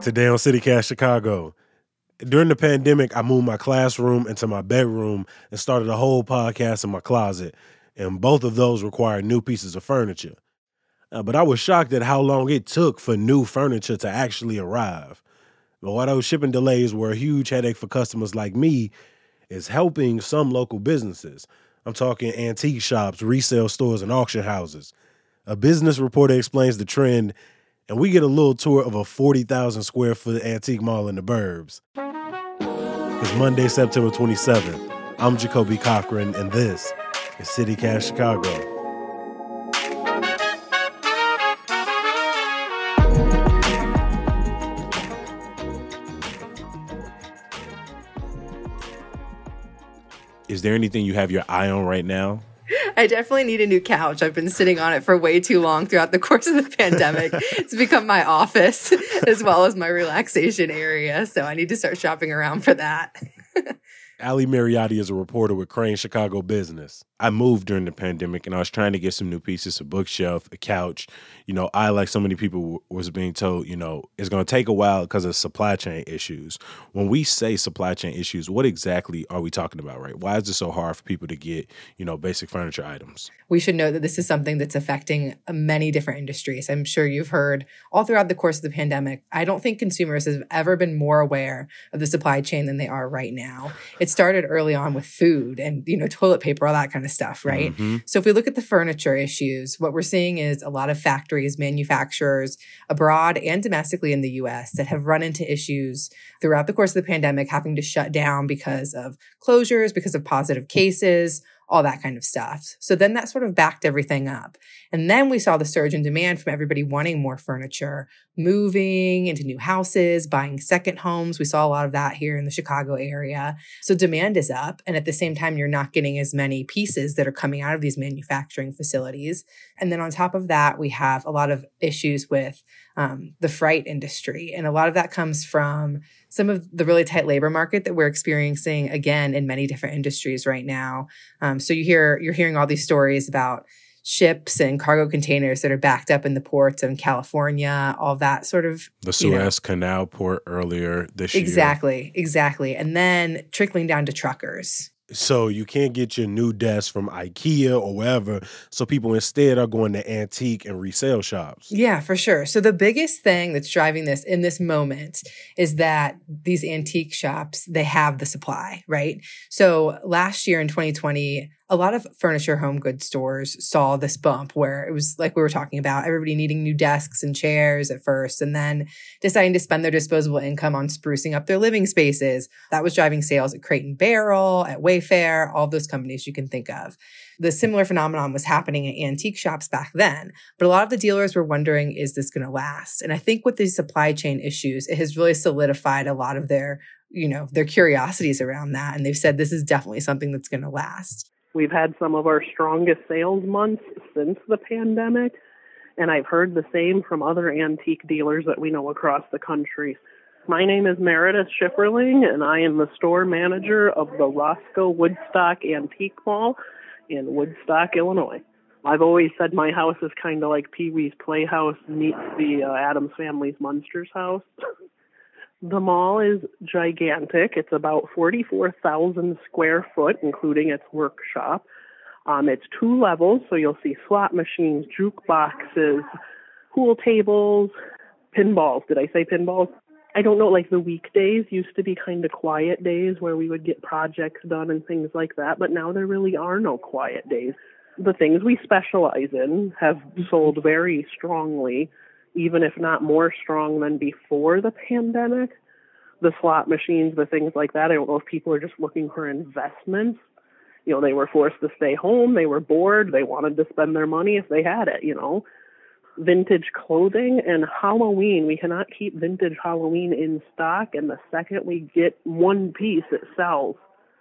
Today on CityCast Chicago. During the pandemic, I moved my classroom into my bedroom and started a whole podcast in my closet. And both of those required new pieces of furniture. Uh, but I was shocked at how long it took for new furniture to actually arrive. But while those shipping delays were a huge headache for customers like me, it's helping some local businesses. I'm talking antique shops, resale stores, and auction houses. A business reporter explains the trend, and we get a little tour of a 40,000 square foot antique mall in the burbs. It's Monday, September 27th. I'm Jacoby Cochran, and this is CityCast Chicago. Is there anything you have your eye on right now? I definitely need a new couch. I've been sitting on it for way too long throughout the course of the pandemic. it's become my office as well as my relaxation area. So I need to start shopping around for that. Ali Mariotti is a reporter with Crain's Chicago Business. I moved during the pandemic and I was trying to get some new pieces, a bookshelf, a couch. You know, I, like so many people, was being told, you know, it's going to take a while because of supply chain issues. When we say supply chain issues, what exactly are we talking about, right? Why is it so hard for people to get, you know, basic furniture items? We should know that this is something that's affecting uh, many different industries. I'm sure you've heard all throughout the course of the pandemic. I don't think consumers have ever been more aware of the supply chain than they are right now. It's started early on with food and, you know, toilet paper, all that kind of stuff, right? Mm-hmm. So if we look at the furniture issues, what we're seeing is a lot of factories, manufacturers abroad and domestically in the US that have run into issues throughout the course of the pandemic, having to shut down because of closures, because of positive cases, all that kind of stuff. So then that sort of backed everything up. And then we saw the surge in demand from everybody wanting more furniture, moving into new houses, buying second homes. We saw a lot of that here in the Chicago area. So demand is up. And at the same time, you're not getting as many pieces that are coming out of these manufacturing facilities. And then on top of that, we have a lot of issues with um, the freight industry. And a lot of that comes from some of the really tight labor market that we're experiencing again in many different industries right now. Um, so you hear, you're hearing all these stories about ships and cargo containers that are backed up in the ports in California, all that sort of the Suez you know, Canal port earlier this exactly, year. Exactly, exactly. And then trickling down to truckers. So you can't get your new desk from IKEA or wherever. So people instead are going to antique and resale shops. Yeah, for sure. So the biggest thing that's driving this in this moment is that these antique shops, they have the supply, right? So last year in 2020, a lot of furniture home goods stores saw this bump where it was like we were talking about everybody needing new desks and chairs at first and then deciding to spend their disposable income on sprucing up their living spaces. That was driving sales at crate and barrel at wayfair all those companies you can think of. The similar phenomenon was happening at antique shops back then but a lot of the dealers were wondering is this going to last? And i think with these supply chain issues it has really solidified a lot of their you know their curiosities around that and they've said this is definitely something that's going to last We've had some of our strongest sales months since the pandemic, and I've heard the same from other antique dealers that we know across the country. My name is Meredith Schifferling, and I am the store manager of the Roscoe Woodstock Antique Mall in Woodstock, Illinois. I've always said my house is kind of like Pee Wee's Playhouse meets the uh, Addams Family's Munsters house. The mall is gigantic. It's about 44,000 square foot, including its workshop. Um, it's two levels, so you'll see slot machines, jukeboxes, pool tables, pinballs. Did I say pinballs? I don't know, like the weekdays used to be kind of quiet days where we would get projects done and things like that, but now there really are no quiet days. The things we specialize in have sold very strongly even if not more strong than before the pandemic. The slot machines, the things like that. I don't know if people are just looking for investments. You know, they were forced to stay home, they were bored, they wanted to spend their money if they had it, you know. Vintage clothing and Halloween. We cannot keep vintage Halloween in stock, and the second we get one piece, it sells.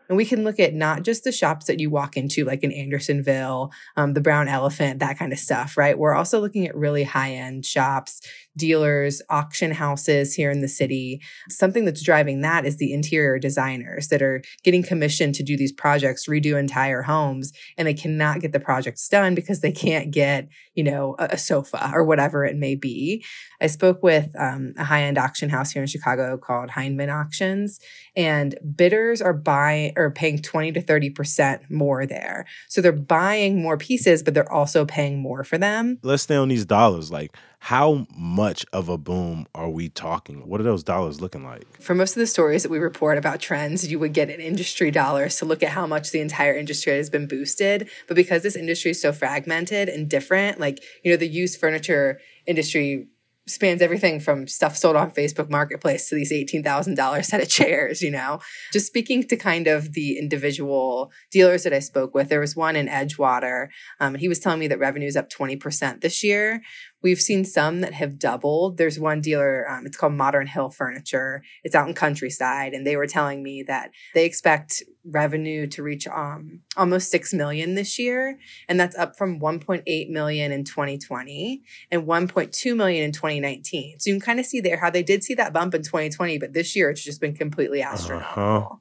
And we can look at not just the shops that you walk into, like in Andersonville, um, the Brown Elephant, that kind of stuff, right? We're also looking at really high end shops, dealers, auction houses here in the city. Something that's driving that is the interior designers that are getting commissioned to do these projects, redo entire homes, and they cannot get the projects done because they can't get, you know, a, a sofa or whatever it may be. I spoke with um, a high end auction house here in Chicago called Hindman Auctions, and bidders are buying or paying 20 to 30% more there. So they're buying more pieces, but they're also paying more for them. Let's stay on these dollars. Like, how much of a boom are we talking? What are those dollars looking like? For most of the stories that we report about trends, you would get an industry dollars to look at how much the entire industry has been boosted. But because this industry is so fragmented and different, like, you know, the used furniture industry spans everything from stuff sold on Facebook Marketplace to these $18,000 set of chairs, you know. Just speaking to kind of the individual dealers that I spoke with, there was one in Edgewater, um, and he was telling me that revenue is up 20% this year, We've seen some that have doubled. There's one dealer, um, it's called Modern Hill Furniture. It's out in countryside, and they were telling me that they expect revenue to reach um, almost six million this year, and that's up from 1.8 million in 2020 and 1.2 million in 2019. So you can kind of see there how they did see that bump in 2020, but this year it's just been completely astronomical. Uh-huh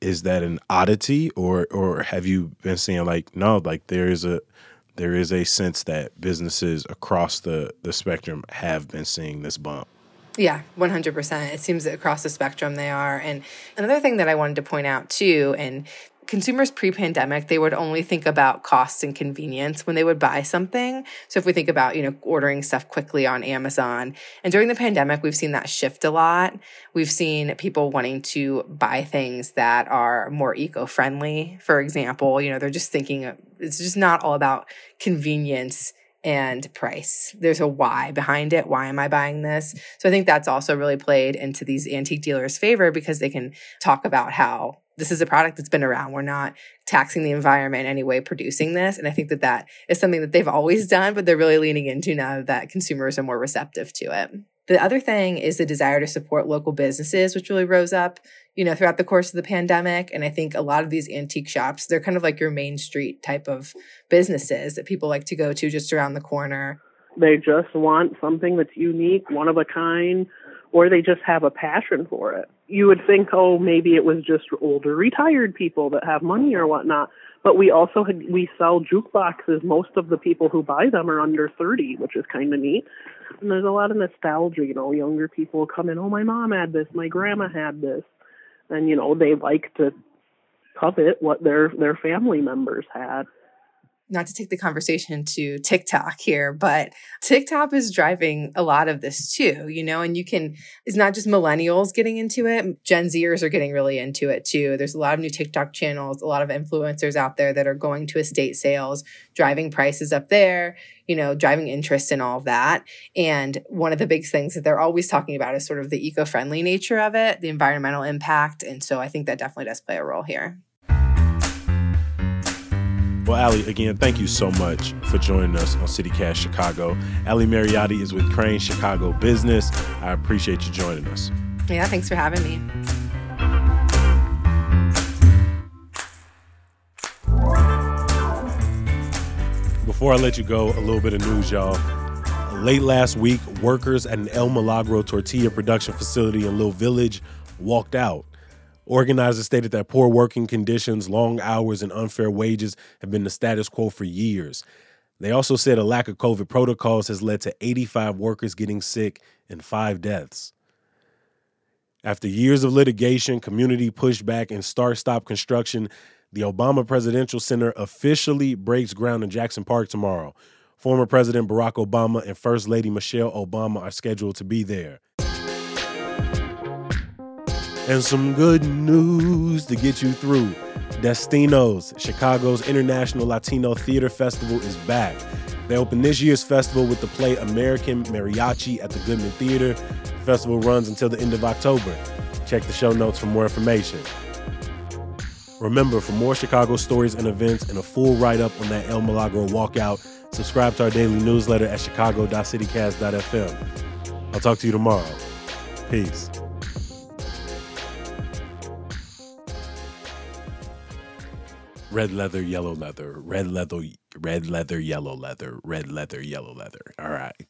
is that an oddity or or have you been seeing like no like there is a there is a sense that businesses across the, the spectrum have been seeing this bump. Yeah, 100%. It seems that across the spectrum they are. And another thing that I wanted to point out too, and consumers pre-pandemic they would only think about costs and convenience when they would buy something so if we think about you know ordering stuff quickly on amazon and during the pandemic we've seen that shift a lot we've seen people wanting to buy things that are more eco-friendly for example you know they're just thinking it's just not all about convenience and price. There's a why behind it. Why am I buying this? So I think that's also really played into these antique dealers' favor because they can talk about how this is a product that's been around. We're not taxing the environment any way, producing this. And I think that that is something that they've always done, but they're really leaning into now that consumers are more receptive to it. The other thing is the desire to support local businesses, which really rose up, you know, throughout the course of the pandemic. And I think a lot of these antique shops, they're kind of like your main street type of businesses that people like to go to just around the corner. They just want something that's unique, one of a kind, or they just have a passion for it. You would think, oh, maybe it was just older retired people that have money or whatnot. But we also had, we sell jukeboxes. Most of the people who buy them are under 30, which is kind of neat. And there's a lot of nostalgia, you know, younger people come in, oh, my mom had this, my grandma had this. And, you know, they like to covet what their, their family members had not to take the conversation to TikTok here, but TikTok is driving a lot of this too, you know, and you can, it's not just millennials getting into it. Gen Zers are getting really into it too. There's a lot of new TikTok channels, a lot of influencers out there that are going to estate sales, driving prices up there, you know, driving interest in all of that. And one of the big things that they're always talking about is sort of the eco friendly nature of it, the environmental impact. And so I think that definitely does play a role here. Well, Ali, again, thank you so much for joining us on CityCast Chicago. Ali Mariotti is with Crain's Chicago Business. I appreciate you joining us. Yeah, thanks for having me. Before I let you go, a little bit of news, y'all. Late last week, workers at an El Milagro tortilla production facility in Little Village walked out. Organizers stated that poor working conditions, long hours, and unfair wages have been the status quo for years. They also said a lack of COVID protocols has led to 85 workers getting sick and five deaths. After years of litigation, community pushback, and start stop construction, the Obama Presidential Center officially breaks ground in Jackson Park tomorrow. Former President Barack Obama and First Lady Michelle Obama are scheduled to be there. And some good news to get you through. Destinos, Chicago's International Latino Theater Festival, is back. They open this year's festival with the play American Mariachi at the Goodman Theater. The festival runs until the end of October. Check the show notes for more information. Remember, for more Chicago stories and events and a full write up on that El Milagro walkout, subscribe to our daily newsletter at chicago.citycast.fm. I'll talk to you tomorrow. Peace. Red leather, yellow leather, red leather, red leather, yellow leather, red leather, yellow leather. All right.